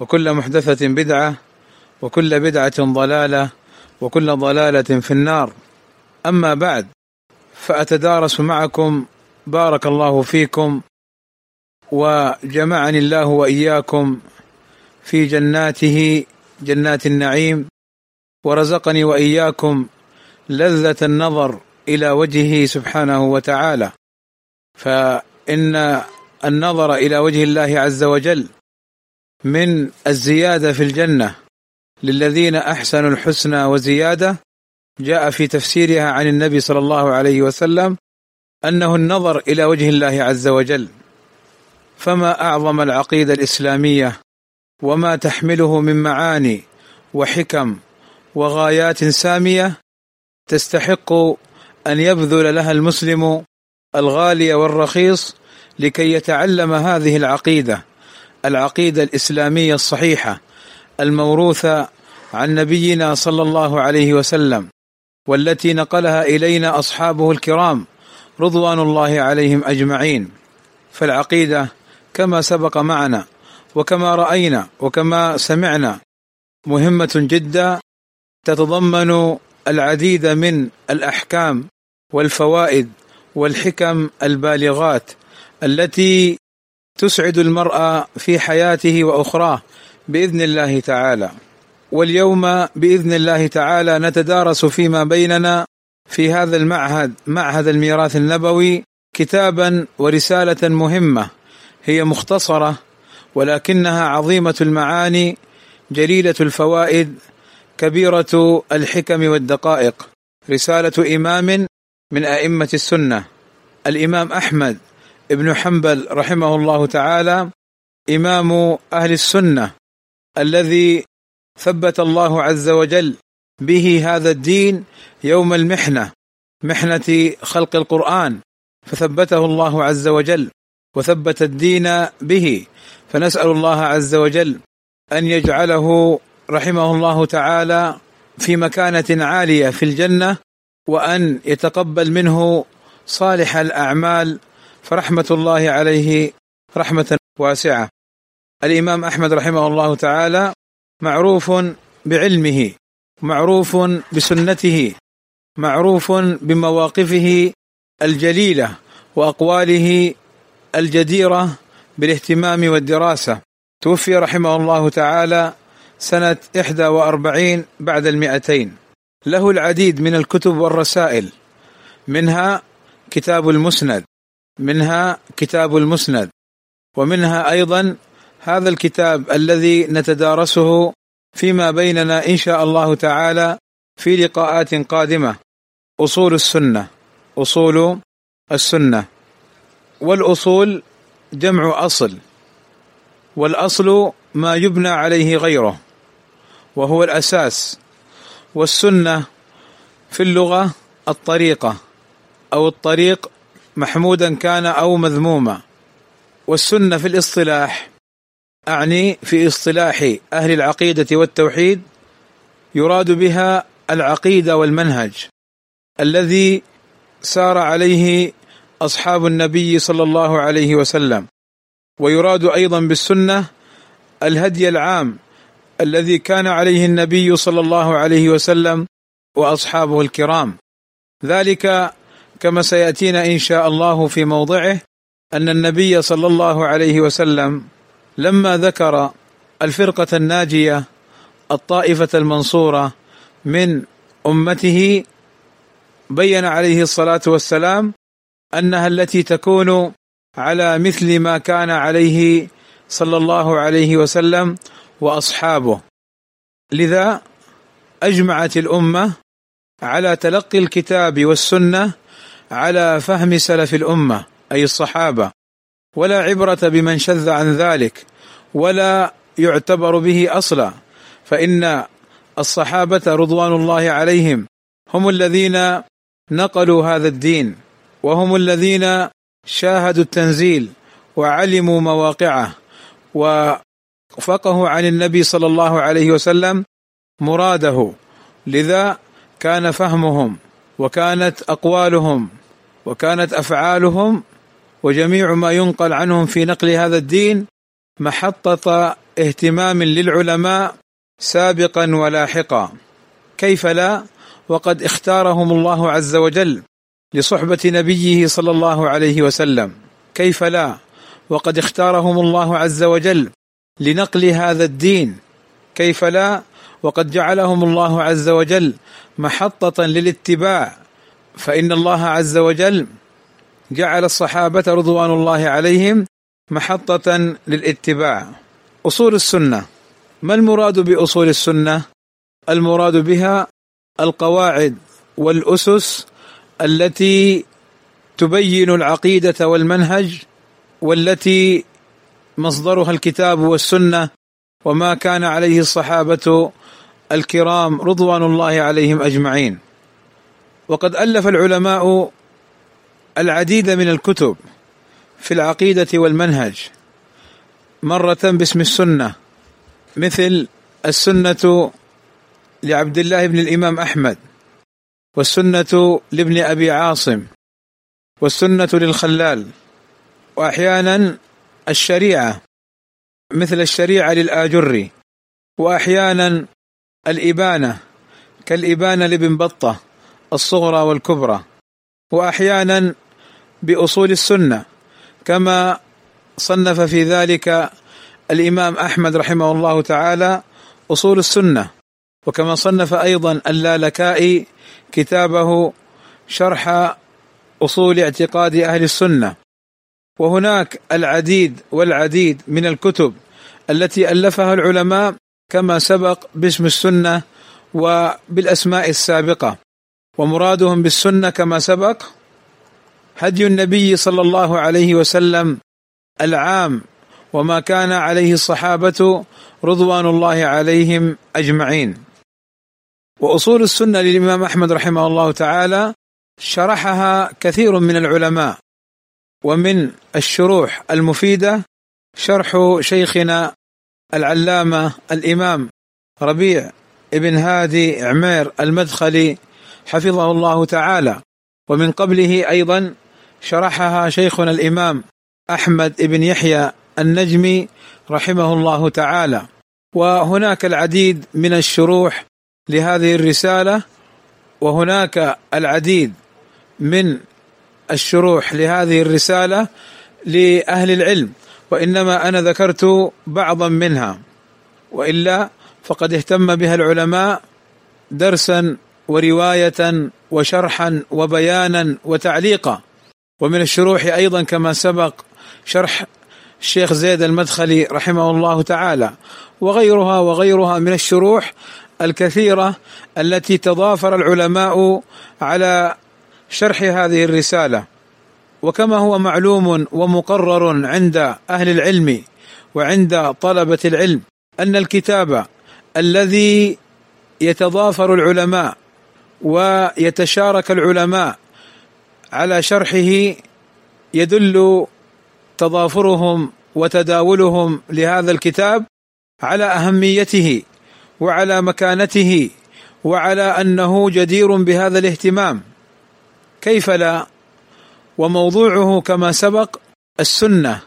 وكل محدثة بدعة وكل بدعة ضلالة وكل ضلالة في النار. أما بعد فأتدارس معكم بارك الله فيكم وجمعني الله وإياكم في جناته جنات النعيم ورزقني وإياكم لذة النظر إلى وجهه سبحانه وتعالى. فإن النظر إلى وجه الله عز وجل من الزيادة في الجنة. للذين أحسنوا الحسنى وزيادة. جاء في تفسيرها عن النبي صلى الله عليه وسلم أنه النظر إلى وجه الله عز وجل. فما أعظم العقيدة الإسلامية وما تحمله من معاني وحكم وغايات سامية تستحق أن يبذل لها المسلم الغالي والرخيص لكي يتعلم هذه العقيدة. العقيدة الإسلامية الصحيحة الموروثة عن نبينا صلى الله عليه وسلم والتي نقلها إلينا أصحابه الكرام رضوان الله عليهم أجمعين. فالعقيدة كما سبق معنا وكما رأينا وكما سمعنا مهمة جدا تتضمن العديد من الأحكام والفوائد والحكم البالغات التي تسعد المرء في حياته وأخراه بإذن الله تعالى. واليوم بإذن الله تعالى نتدارس فيما بيننا في هذا المعهد معهد الميراث النبوي كتابا ورسالة مهمة هي مختصرة ولكنها عظيمة المعاني جليلة الفوائد كبيرة الحكم والدقائق. رسالة إمام من أئمة السنة الإمام أحمد ابن حنبل رحمه الله تعالى إمام أهل السنة الذي ثبت الله عز وجل به هذا الدين يوم المحنة محنة خلق القرآن فثبته الله عز وجل وثبت الدين به. فنسأل الله عز وجل أن يجعله رحمه الله تعالى في مكانة عالية في الجنة وأن يتقبل منه صالح الأعمال فرحمة الله عليه رحمة واسعة. الإمام أحمد رحمه الله تعالى معروف بعلمه معروف بسنته معروف بمواقفه الجليلة وأقواله الجديرة بالاهتمام والدراسة. توفي رحمه الله تعالى سنة 41 بعد المئتين. له العديد من الكتب والرسائل منها كتاب المسند منها كتاب المسند ومنها أيضا هذا الكتاب الذي نتدارسه فيما بيننا إن شاء الله تعالى في لقاءات قادمة. أصول السنة أصول السنة. والأصول جمع أصل والأصل ما يبنى عليه غيره وهو الأساس. والسنة في اللغة الطريقة أو الطريق محمودا كان أو مذموما. والسنة في الاصطلاح أعني في اصطلاح أهل العقيدة والتوحيد يراد بها العقيدة والمنهج الذي سار عليه أصحاب النبي صلى الله عليه وسلم. ويراد أيضا بالسنة الهدي العام الذي كان عليه النبي صلى الله عليه وسلم وأصحابه الكرام. ذلك كما سيأتينا إن شاء الله في موضعه أن النبي صلى الله عليه وسلم لما ذكر الفرقة الناجية الطائفة المنصورة من أمته بين عليه الصلاة والسلام أنها التي تكون على مثل ما كان عليه صلى الله عليه وسلم وأصحابه. لذا أجمعت الأمة على تلقي الكتاب والسنة على فهم سلف الأمة أي الصحابة. ولا عبرة بمن شذ عن ذلك ولا يعتبر به أصلا. فإن الصحابة رضوان الله عليهم هم الذين نقلوا هذا الدين وهم الذين شاهدوا التنزيل وعلموا مواقعه وفقهوا عن النبي صلى الله عليه وسلم مراده. لذا كان فهمهم وكانت أقوالهم وكانت أفعالهم وجميع ما ينقل عنهم في نقل هذا الدين محطة اهتمام للعلماء سابقا ولاحقا. كيف لا؟ وقد اختارهم الله عز وجل لصحبة نبيه صلى الله عليه وسلم. كيف لا؟ وقد اختارهم الله عز وجل لنقل هذا الدين. كيف لا؟ وقد جعلهم الله عز وجل محطة للاتباع فإن الله عز وجل جعل الصحابة رضوان الله عليهم محطة للاتباع. أصول السنة. ما المراد بأصول السنة؟ المراد بها القواعد والأسس التي تبين العقيدة والمنهج والتي مصدرها الكتاب والسنة وما كان عليه الصحابة الكرام رضوان الله عليهم أجمعين. وقد ألف العلماء العديد من الكتب في العقيدة والمنهج. مرة باسم السنة مثل السنة لعبد الله بن الإمام أحمد والسنة لابن أبي عاصم والسنة للخلال وأحيانا الشريعة مثل الشريعة للآجري وأحيانا الإبانة كالإبانة لابن بطة. الصغرى والكبرى وأحيانا بأصول السنة كما صنف في ذلك الإمام أحمد رحمه الله تعالى أصول السنة وكما صنف أيضا اللالكائي كتابه شرح أصول اعتقاد أهل السنة. وهناك العديد والعديد من الكتب التي ألفها العلماء كما سبق باسم السنة وبالأسماء السابقة. ومرادهم بالسنة كما سبق هدي النبي صلى الله عليه وسلم العام وما كان عليه الصحابة رضوان الله عليهم أجمعين. وأصول السنة للإمام أحمد رحمه الله تعالى شرحها كثير من العلماء ومن الشروح المفيدة شرح شيخنا العلامة الإمام ربيع ابن هادي عمير المدخلي حفظه الله تعالى. ومن قبله أيضا شرحها شيخنا الإمام أحمد بن يحيى النجمي رحمه الله تعالى. وهناك العديد من الشروح لهذه الرسالة وهناك العديد من الشروح لهذه الرسالة لأهل العلم وإنما أنا ذكرت بعضا منها. وإلا فقد اهتم بها العلماء درسا ورواية وشرحا وبيانا وتعليقا. ومن الشروح أيضا كما سبق شرح الشيخ زيد المدخلي رحمه الله تعالى. وغيرها وغيرها من الشروح الكثيرة التي تضافر العلماء على شرح هذه الرسالة. وكما هو معلوم ومقرر عند أهل العلم وعند طلبة العلم أن الكتاب الذي يتضافر العلماء ويتشارك العلماء على شرحه يدل تضافرهم وتداولهم لهذا الكتاب على أهميته وعلى مكانته وعلى أنه جدير بهذا الاهتمام. كيف لا؟ وموضوعه كما سبق السنة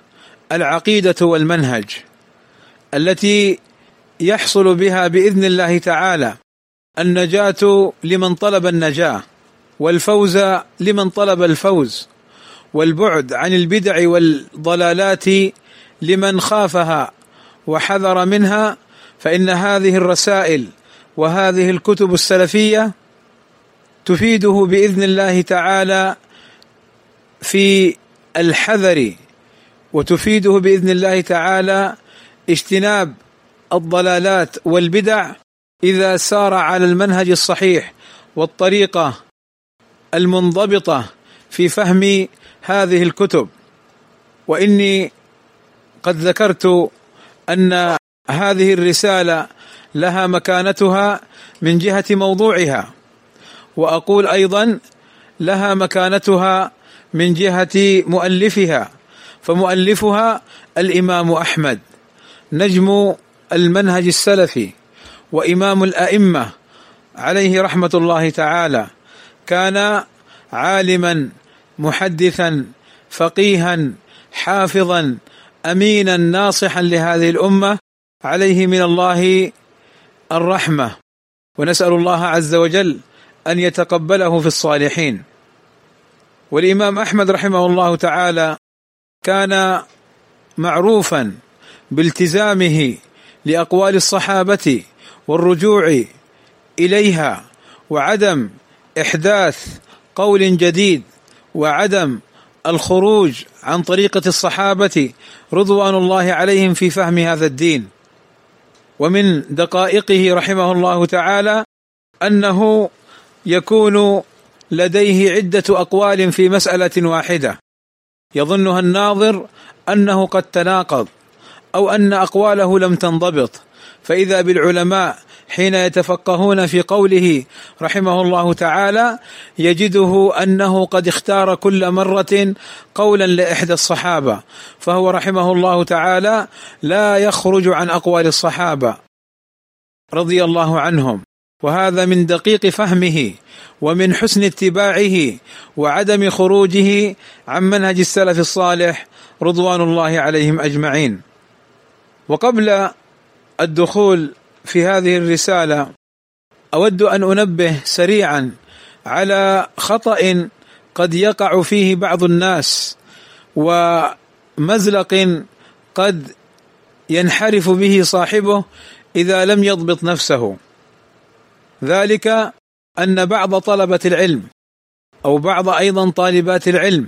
العقيدة والمنهج التي يحصل بها بإذن الله تعالى. النجاة لمن طلب النجاة والفوز لمن طلب الفوز والبعد عن البدع والضلالات لمن خافها وحذر منها فإن هذه الرسائل وهذه الكتب السلفية تفيده بإذن الله تعالى في الحذر وتفيده بإذن الله تعالى اجتناب الضلالات والبدع إذا سار على المنهج الصحيح والطريقة المنضبطة في فهم هذه الكتب. وإني قد ذكرت أن هذه الرسالة لها مكانتها من جهة موضوعها. وأقول أيضا لها مكانتها من جهة مؤلفها فمؤلفها الإمام أحمد نجم المنهج السلفي. وإمام الأئمة عليه رحمة الله تعالى كان عالما محدثا فقيها حافظا امينا ناصحا لهذه الأمة عليه من الله الرحمة. ونسأل الله عز وجل أن يتقبله في الصالحين. والإمام أحمد رحمه الله تعالى كان معروفا بالتزامه لأقوال الصحابة والرجوع إليها وعدم إحداث قول جديد وعدم الخروج عن طريقة الصحابة رضوان الله عليهم في فهم هذا الدين. ومن دقائقه رحمه الله تعالى أنه يكون لديه عدة أقوال في مسألة واحدة. يظنها الناظر أنه قد تناقض أو أن أقواله لم تنضبط. فإذا بالعلماء حين يتفقهون في قوله رحمه الله تعالى يجده أنه قد اختار كل مرة قولا لإحدى الصحابة فهو رحمه الله تعالى لا يخرج عن أقوال الصحابة رضي الله عنهم. وهذا من دقيق فهمه ومن حسن اتباعه وعدم خروجه عن منهج السلف الصالح رضوان الله عليهم أجمعين. وقبل الدخول في هذه الرسالة أود أن أنبه سريعا على خطأ قد يقع فيه بعض الناس ومزلق قد ينحرف به صاحبه إذا لم يضبط نفسه. ذلك أن بعض طلبة العلم أو بعض أيضا طالبات العلم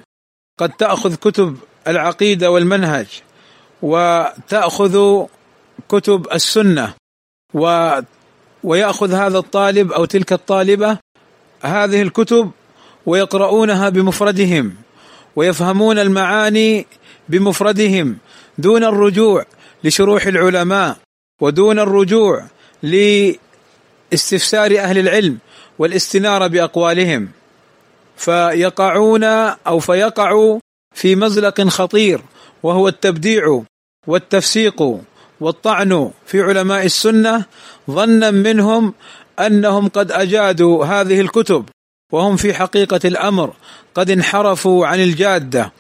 قد تأخذ كتب العقيدة والمنهج وتأخذ كتب السنة. و ويأخذ هذا الطالب أو تلك الطالبة هذه الكتب ويقرؤونها بمفردهم ويفهمون المعاني بمفردهم دون الرجوع لشروح العلماء ودون الرجوع لاستفسار أهل العلم والاستنارة بأقوالهم. فيقعون أو فيقعوا في مزلق خطير وهو التبديع والتفسيق. والطعن في علماء السنة ظنا منهم أنهم قد أجادوا هذه الكتب وهم في حقيقة الأمر قد انحرفوا عن الجادة.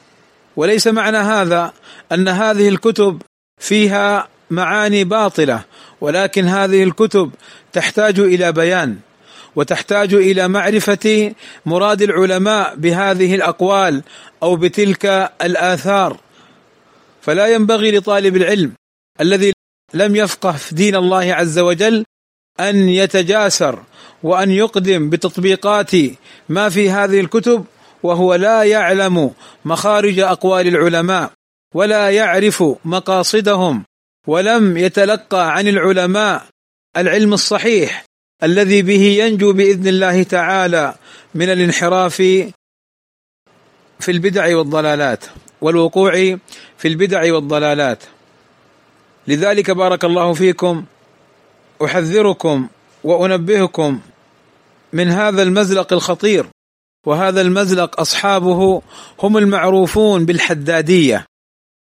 وليس معنى هذا أن هذه الكتب فيها معاني باطلة ولكن هذه الكتب تحتاج إلى بيان وتحتاج إلى معرفة مراد العلماء بهذه الأقوال أو بتلك الآثار. فلا ينبغي لطالب العلم الذي لم يفقه في دين الله عز وجل أن يتجاسر وأن يقدم بتطبيقات ما في هذه الكتب وهو لا يعلم مخارج أقوال العلماء ولا يعرف مقاصدهم ولم يتلقى عن العلماء العلم الصحيح الذي به ينجو بإذن الله تعالى من الانحراف في البدع والضلالات والوقوع في البدع والضلالات. لذلك بارك الله فيكم أحذركم وأنبهكم من هذا المزلق الخطير. وهذا المزلق أصحابه هم المعروفون بالحدادية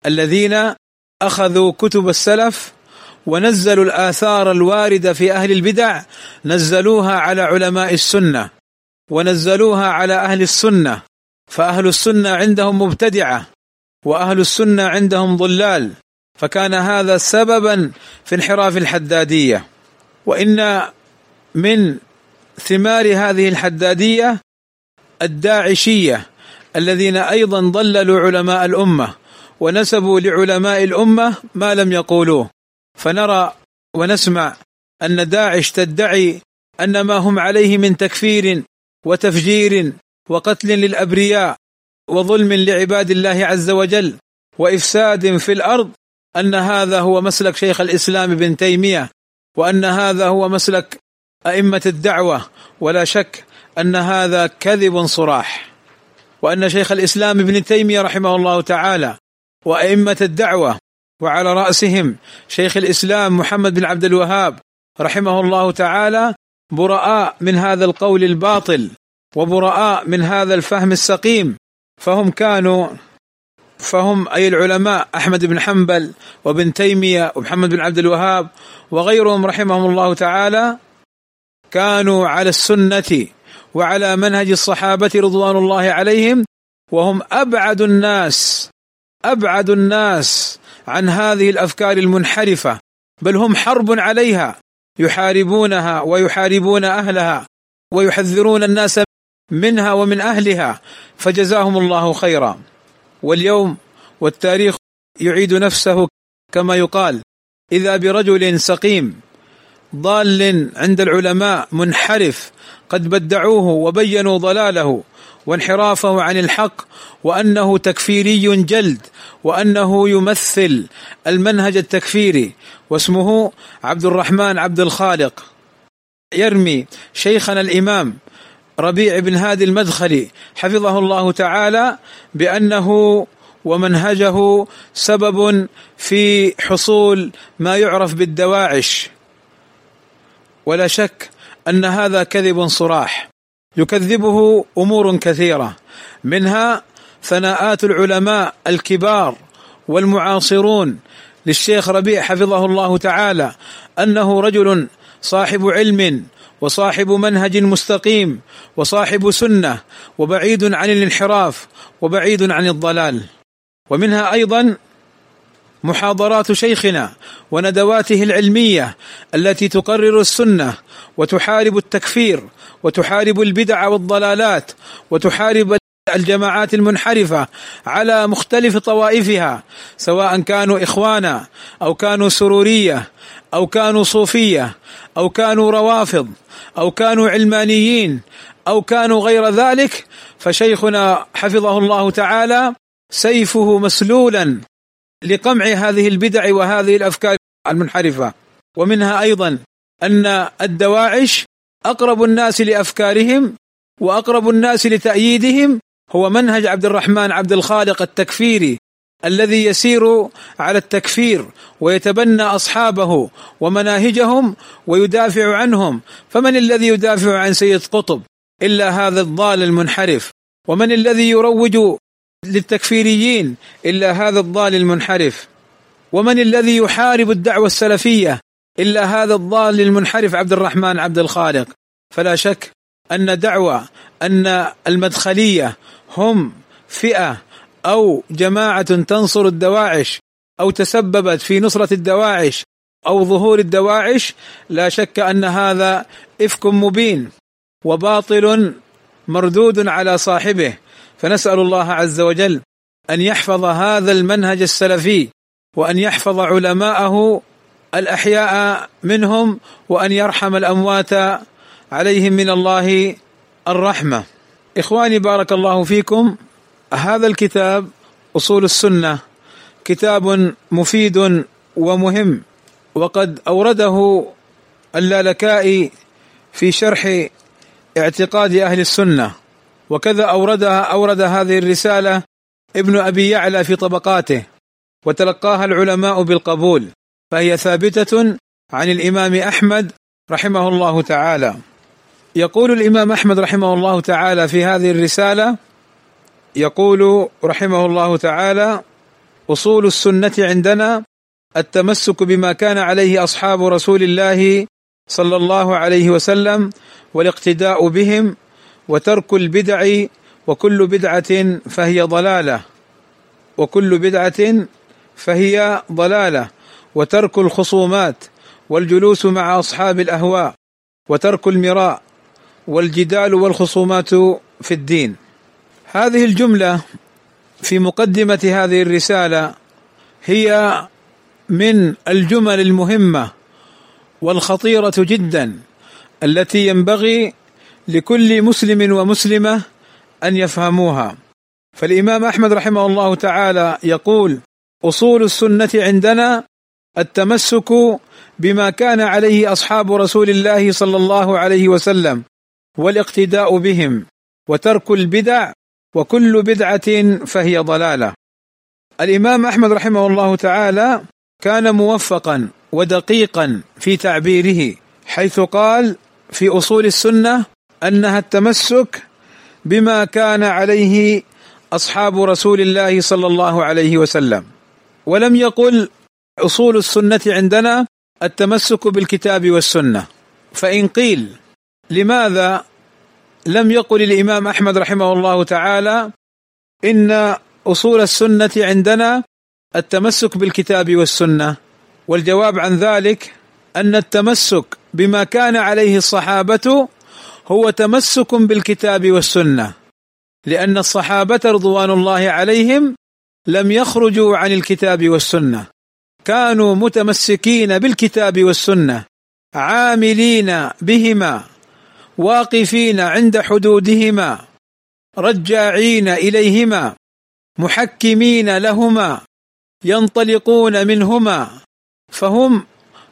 الذين أخذوا كتب السلف ونزلوا الآثار الواردة في أهل البدع نزلوها على علماء السنة ونزلوها على أهل السنة. فأهل السنة عندهم مبتدعة وأهل السنة عندهم ضلال. فكان هذا سببا في انحراف الحدادية. وإن من ثمار هذه الحدادية الداعشية الذين أيضا ضللوا علماء الأمة ونسبوا لعلماء الأمة ما لم يقولوه. فنرى ونسمع أن داعش تدعي أن ما هم عليه من تكفير وتفجير وقتل للأبرياء وظلم لعباد الله عز وجل وإفساد في الأرض أن هذا هو مسلك شيخ الإسلام ابن تيمية وأن هذا هو مسلك أئمة الدعوة ولا شك أن هذا كذب صراح. وأن شيخ الإسلام ابن تيمية رحمه الله تعالى وأئمة الدعوة وعلى رأسهم شيخ الإسلام محمد بن عبد الوهاب رحمه الله تعالى براء من هذا القول الباطل وبراء من هذا الفهم السقيم فهم كانوا فهم أي العلماء أحمد بن حنبل وابن تيمية ومحمد بن عبد الوهاب وغيرهم رحمهم الله تعالى كانوا على السنة وعلى منهج الصحابة رضوان الله عليهم وهم أبعد الناس أبعد الناس عن هذه الأفكار المنحرفة بل هم حرب عليها يحاربونها ويحاربون أهلها ويحذرون الناس منها ومن أهلها فجزاهم الله خيرا. واليوم والتاريخ يعيد نفسه كما يقال. إذا برجل سقيم ضال عند العلماء منحرف قد بدعوه وبينوا ضلاله وانحرافه عن الحق وأنه تكفيري جلد وأنه يمثل المنهج التكفيري واسمه عبد الرحمن عبد الخالق. يرمي شيخنا الإمام ربيع بن هادي المدخلي حفظه الله تعالى بأنه ومنهجه سبب في حصول ما يعرف بالدواعش. ولا شك أن هذا كذب صراح. يكذبه أمور كثيرة منها ثناءات العلماء الكبار والمعاصرون للشيخ ربيع حفظه الله تعالى أنه رجل صاحب علم وصاحب منهج مستقيم وصاحب سنة وبعيد عن الانحراف وبعيد عن الضلال. ومنها أيضا محاضرات شيخنا وندواته العلمية التي تقرر السنة وتحارب التكفير وتحارب البدع والضلالات وتحارب الجماعات المنحرفة على مختلف طوائفها سواء كانوا إخوانا أو كانوا سرورية أو كانوا صوفية أو كانوا روافض أو كانوا علمانيين أو كانوا غير ذلك فشيخنا حفظه الله تعالى سيفه مسلولا لقمع هذه البدع وهذه الأفكار المنحرفة. ومنها أيضا أن الدواعش أقرب الناس لأفكارهم وأقرب الناس لتأييدهم هو منهج عبد الرحمن عبد الخالق التكفيري الذي يسير على التكفير ويتبنى أصحابه ومناهجهم ويدافع عنهم. فمن الذي يدافع عن سيد قطب؟ إلا هذا الضال المنحرف. ومن الذي يروج للتكفيريين؟ إلا هذا الضال المنحرف. ومن الذي يحارب الدعوة السلفية؟ إلا هذا الضال المنحرف عبد الرحمن عبد الخالق. فلا شك أن دعوى أن المدخلية هم فئة أو جماعة تنصر الدواعش أو تسببت في نصرة الدواعش أو ظهور الدواعش لا شك أن هذا إفك مبين وباطل مردود على صاحبه. فنسأل الله عز وجل أن يحفظ هذا المنهج السلفي وأن يحفظ علماءه الأحياء منهم وأن يرحم الأموات عليهم من الله الرحمة. إخواني بارك الله فيكم. هذا الكتاب أصول السنة كتاب مفيد ومهم وقد أورده اللالكائي في شرح اعتقاد أهل السنة وكذا اوردها أورد هذه الرسالة ابن أبي يعلى في طبقاته وتلقاها العلماء بالقبول فهي ثابتة عن الإمام أحمد رحمه الله تعالى. يقول الإمام أحمد رحمه الله تعالى في هذه الرسالة يقول رحمه الله تعالى أصول السنة عندنا التمسك بما كان عليه أصحاب رسول الله صلى الله عليه وسلم والاقتداء بهم وترك البدع وكل بدعة فهي ضلالة وكل بدعة فهي ضلالة وترك الخصومات والجلوس مع أصحاب الأهواء وترك المراء والجدال والخصومات في الدين. هذه الجملة في مقدمة هذه الرسالة هي من الجمل المهمة والخطيرة جدا التي ينبغي لكل مسلم ومسلمة أن يفهموها. فالإمام أحمد رحمه الله تعالى يقول أصول السنة عندنا التمسك بما كان عليه أصحاب رسول الله صلى الله عليه وسلم والاقتداء بهم وترك البدع وكل بدعة فهي ضلالة. الإمام أحمد رحمه الله تعالى كان موفقا ودقيقا في تعبيره حيث قال في أصول السنة أنها التمسك بما كان عليه أصحاب رسول الله صلى الله عليه وسلم. ولم يقل أصول السنة عندنا التمسك بالكتاب والسنة. فإن قيل لماذا لم يقل الإمام أحمد رحمه الله تعالى إن أصول السنة عندنا التمسك بالكتاب والسنة والجواب عن ذلك أن التمسك بما كان عليه الصحابة هو تمسك بالكتاب والسنة لأن الصحابة رضوان الله عليهم لم يخرجوا عن الكتاب والسنة كانوا متمسكين بالكتاب والسنة عاملين بهما واقفين عند حدودهما رجاعين إليهما محكمين لهما ينطلقون منهما فهم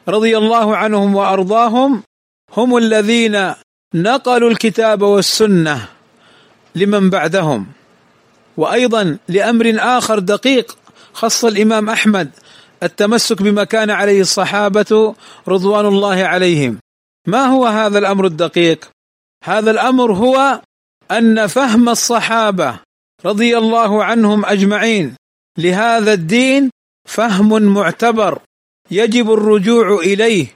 رضي الله عنهم وأرضاهم هم الذين نقلوا الكتاب والسنة لمن بعدهم. وأيضا لأمر آخر دقيق خص الإمام أحمد التمسك بما كان عليه الصحابة رضوان الله عليهم. ما هو هذا الأمر الدقيق؟ هذا الأمر هو أن فهم الصحابة رضي الله عنهم أجمعين. لهذا الدين فهم معتبر. يجب الرجوع إليه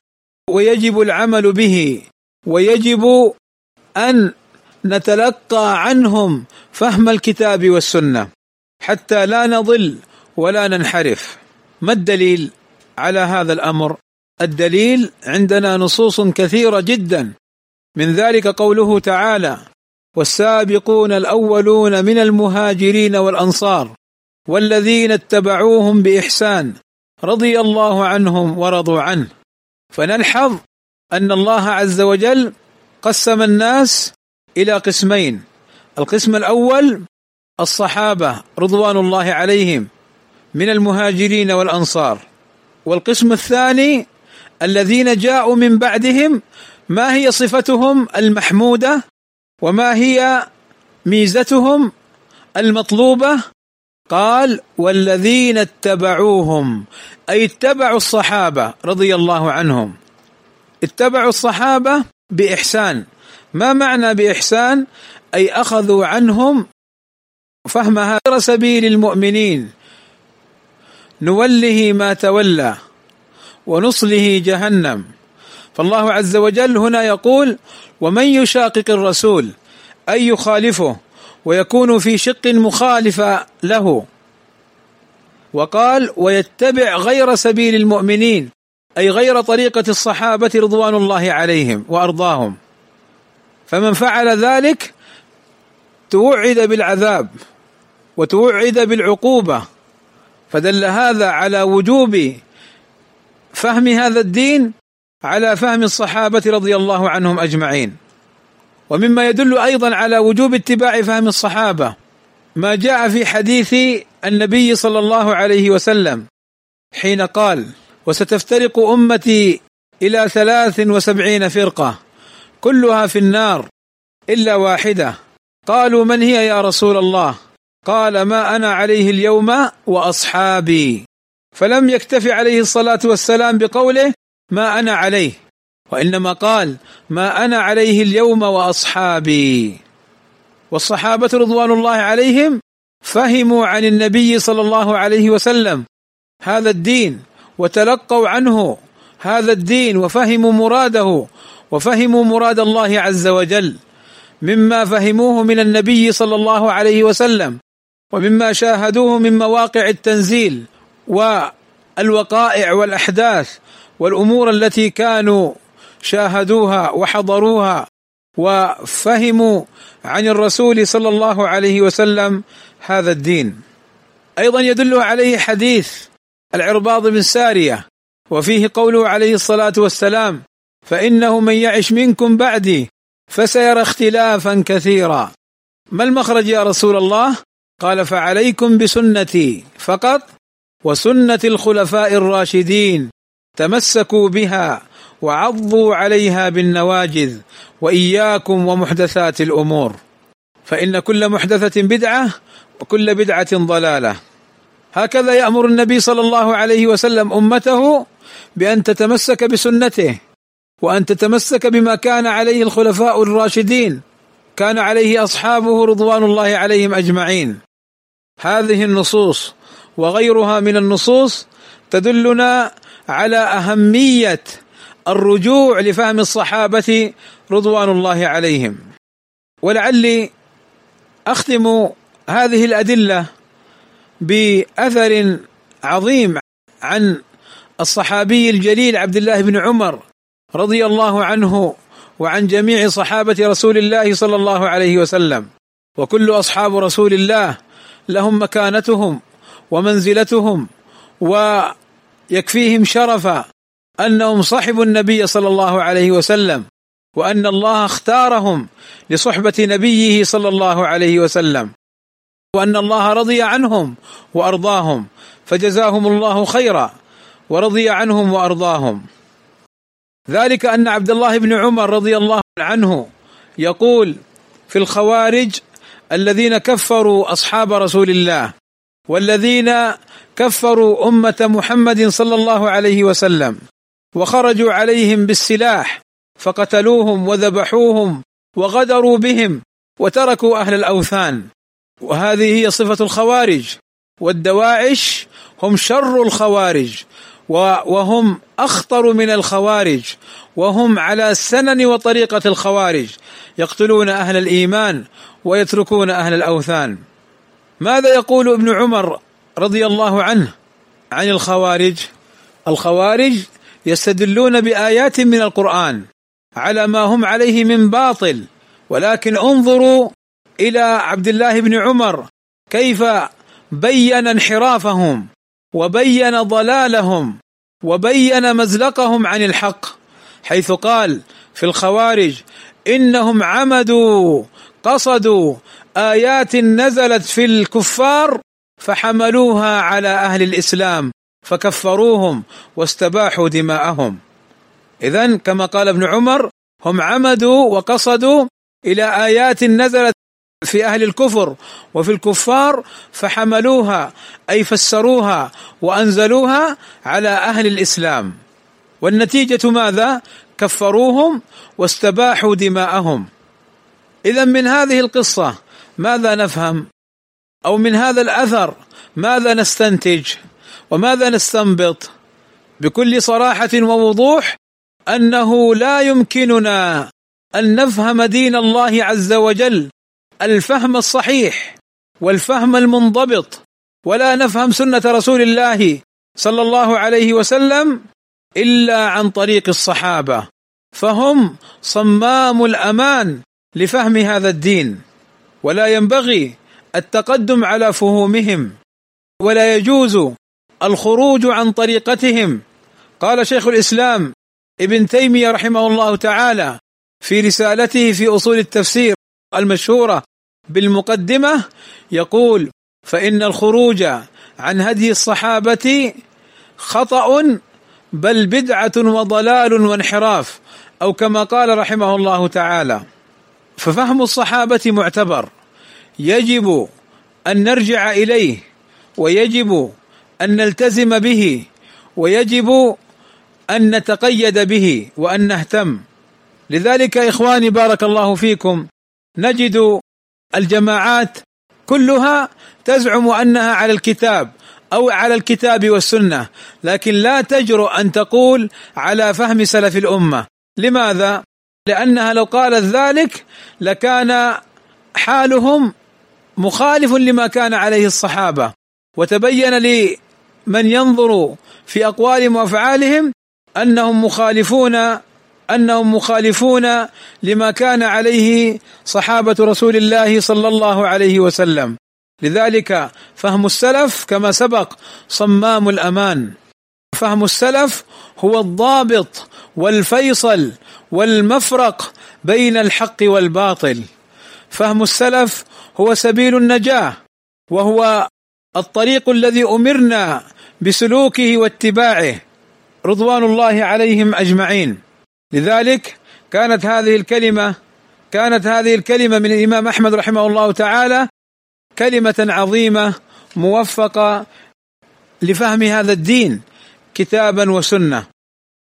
ويجب العمل به ويجب أن نتلقى عنهم فهم الكتاب والسنة حتى لا نضل ولا ننحرف. ما الدليل على هذا الأمر؟ الدليل عندنا نصوص كثيرة جدا. من ذلك قوله تعالى والسابقون الأولون من المهاجرين والأنصار والذين اتبعوهم بإحسان رضي الله عنهم ورضوا عنه. فنلحظ أن الله عز وجل قسم الناس إلى قسمين القسم الأول الصحابة رضوان الله عليهم من المهاجرين والأنصار والقسم الثاني الذين جاءوا من بعدهم ما هي صفتهم المحمودة؟ وما هي ميزتهم المطلوبة؟ قال والذين اتبعوهم أي اتبعوا الصحابة رضي الله عنهم. اتبعوا الصحابة بإحسان. ما معنى بإحسان؟ أي أخذوا عنهم فهم هذا سبيل المؤمنين. نوله ما تولى ونصله جهنم. فالله عز وجل هنا يقول ومن يشاقق الرسول أي يخالفه ويكون في شق مخالف له. وقال ويتبع غير سبيل المؤمنين أي غير طريقة الصحابة رضوان الله عليهم وأرضاهم. فمن فعل ذلك توعد بالعذاب وتوعد بالعقوبة. فدل هذا على وجوب فهم هذا الدين على فهم الصحابة رضي الله عنهم أجمعين. ومما يدل أيضا على وجوب اتباع فهم الصحابة. ما جاء في حديث النبي صلى الله عليه وسلم حين قال وستفترق أمتي إلى ثلاث وسبعين فرقة كلها في النار إلا واحدة. قالوا من هي يا رسول الله؟ قال ما أنا عليه اليوم وأصحابي. فلم يكتف عليه الصلاة والسلام بقوله ما أنا عليه وإنما قال ما أنا عليه اليوم وأصحابي. والصحابة رضوان الله عليهم فهموا عن النبي صلى الله عليه وسلم هذا الدين وتلقوا عنه هذا الدين وفهموا مراده وفهموا مراد الله عز وجل مما فهموه من النبي صلى الله عليه وسلم ومما شاهدوه من مواقع التنزيل والوقائع والأحداث والأمور التي كانوا شاهدوها وحضروها وفهموا عن الرسول صلى الله عليه وسلم هذا الدين. أيضا يدل عليه حديث العرباض بن سارية وفيه قوله عليه الصلاة والسلام فإنه من يعش منكم بعدي فسيرى اختلافا كثيرا. ما المخرج يا رسول الله؟ قال فعليكم بسنتي فقط وسنة الخلفاء الراشدين تمسكوا بها وعضوا عليها بالنواجذ وإياكم ومحدثات الأمور. فإن كل محدثة بدعة وكل بدعة ضلالة. هكذا يأمر النبي صلى الله عليه وسلم أمته بأن تتمسك بسنته وأن تتمسك بما كان عليه الخلفاء الراشدين. كان عليه أصحابه رضوان الله عليهم أجمعين. هذه النصوص وغيرها من النصوص تدلنا على أهمية الرجوع لفهم الصحابة رضوان الله عليهم. ولعلي أختم هذه الأدلة بأثر عظيم عن الصحابي الجليل عبد الله بن عمر رضي الله عنه وعن جميع صحابة رسول الله صلى الله عليه وسلم. وكل أصحاب رسول الله لهم مكانتهم ومنزلتهم ويكفيهم شرفا أنهم صحبوا النبي صلى الله عليه وسلم وأن الله اختارهم لصحبة نبيه صلى الله عليه وسلم وأن الله رضي عنهم وأرضاهم فجزاهم الله خيرا ورضي عنهم وأرضاهم. ذلك أن عبد الله بن عمر رضي الله عنه يقول في الخوارج الذين كفروا أصحاب رسول الله والذين كفروا أمة محمد صلى الله عليه وسلم وخرجوا عليهم بالسلاح فقتلوهم وذبحوهم وغدروا بهم وتركوا أهل الأوثان. وهذه هي صفة الخوارج. والدواعش هم شر الخوارج. وهم أخطر من الخوارج. وهم على سنن وطريقة الخوارج. يقتلون أهل الإيمان ويتركون أهل الأوثان. ماذا يقول ابن عمر رضي الله عنه عن الخوارج؟ الخوارج يستدلون بآيات من القرآن على ما هم عليه من باطل ولكن انظروا إلى عبد الله بن عمر كيف بين انحرافهم وبين ضلالهم وبين مزلقهم عن الحق حيث قال في الخوارج إنهم عمدوا قصدوا آيات نزلت في الكفار فحملوها على أهل الإسلام فكفروهم واستباحوا دماءهم. اذا كما قال ابن عمر هم عمدوا وقصدوا إلى آيات نزلت في أهل الكفر وفي الكفار فحملوها أي فسروها وأنزلوها على أهل الإسلام. والنتيجة ماذا؟ كفروهم واستباحوا دماءهم. اذا من هذه القصة ماذا نفهم؟ أو من هذا الأثر ماذا نستنتج؟ وماذا نستنبط؟ بكل صراحة ووضوح أنه لا يمكننا أن نفهم دين الله عز وجل الفهم الصحيح والفهم المنضبط ولا نفهم سنة رسول الله صلى الله عليه وسلم إلا عن طريق الصحابة فهم صمام الأمان لفهم هذا الدين ولا ينبغي التقدم على فهومهم ولا يجوز الخروج عن طريقتهم. قال شيخ الإسلام ابن تيمية رحمه الله تعالى في رسالته في أصول التفسير المشهورة بالمقدمة يقول فإن الخروج عن هدي الصحابة خطأ بل بدعة وضلال وانحراف أو كما قال رحمه الله تعالى ففهم الصحابة معتبر. يجب أن نرجع إليه ويجب أن نلتزم به ويجب أن نتقيد به وأن نهتم. لذلك إخواني بارك الله فيكم نجد الجماعات كلها تزعم أنها على الكتاب أو على الكتاب والسنة لكن لا تجرؤ أن تقول على فهم سلف الأمة. لماذا؟ لأنها لو قالت ذلك لكان حالهم مخالف لما كان عليه الصحابة. وتبين لمن ينظر في أقوالهم وأفعالهم أنهم مخالفون أنهم مخالفون لما كان عليه صحابة رسول الله صلى الله عليه وسلم. لذلك فهم السلف كما سبق صمام الأمان. فهم السلف هو الضابط والفيصل والمفرق بين الحق والباطل. فهم السلف هو سبيل النجاة وهو الطريق الذي أمرنا بسلوكه واتباعه رضوان الله عليهم أجمعين. لذلك كانت هذه الكلمة كانت هذه الكلمة من الإمام أحمد رحمه الله تعالى كلمة عظيمة موفقة لفهم هذا الدين كتابا وسنة.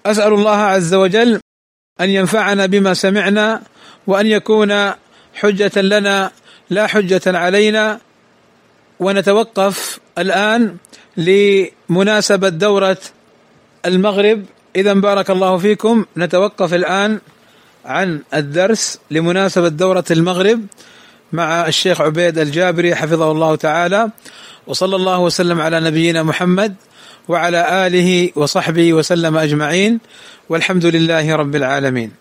أسأل الله عز وجل أن ينفعنا بما سمعنا وأن يكون حجة لنا لا حجة علينا. ونتوقف الآن لمناسبة دورة المغرب. اذا بارك الله فيكم. نتوقف الآن عن الدرس لمناسبة دورة المغرب مع الشيخ عبيد الجابري حفظه الله تعالى. وصلى الله وسلم على نبينا محمد وعلى آله وصحبه وسلم أجمعين والحمد لله رب العالمين.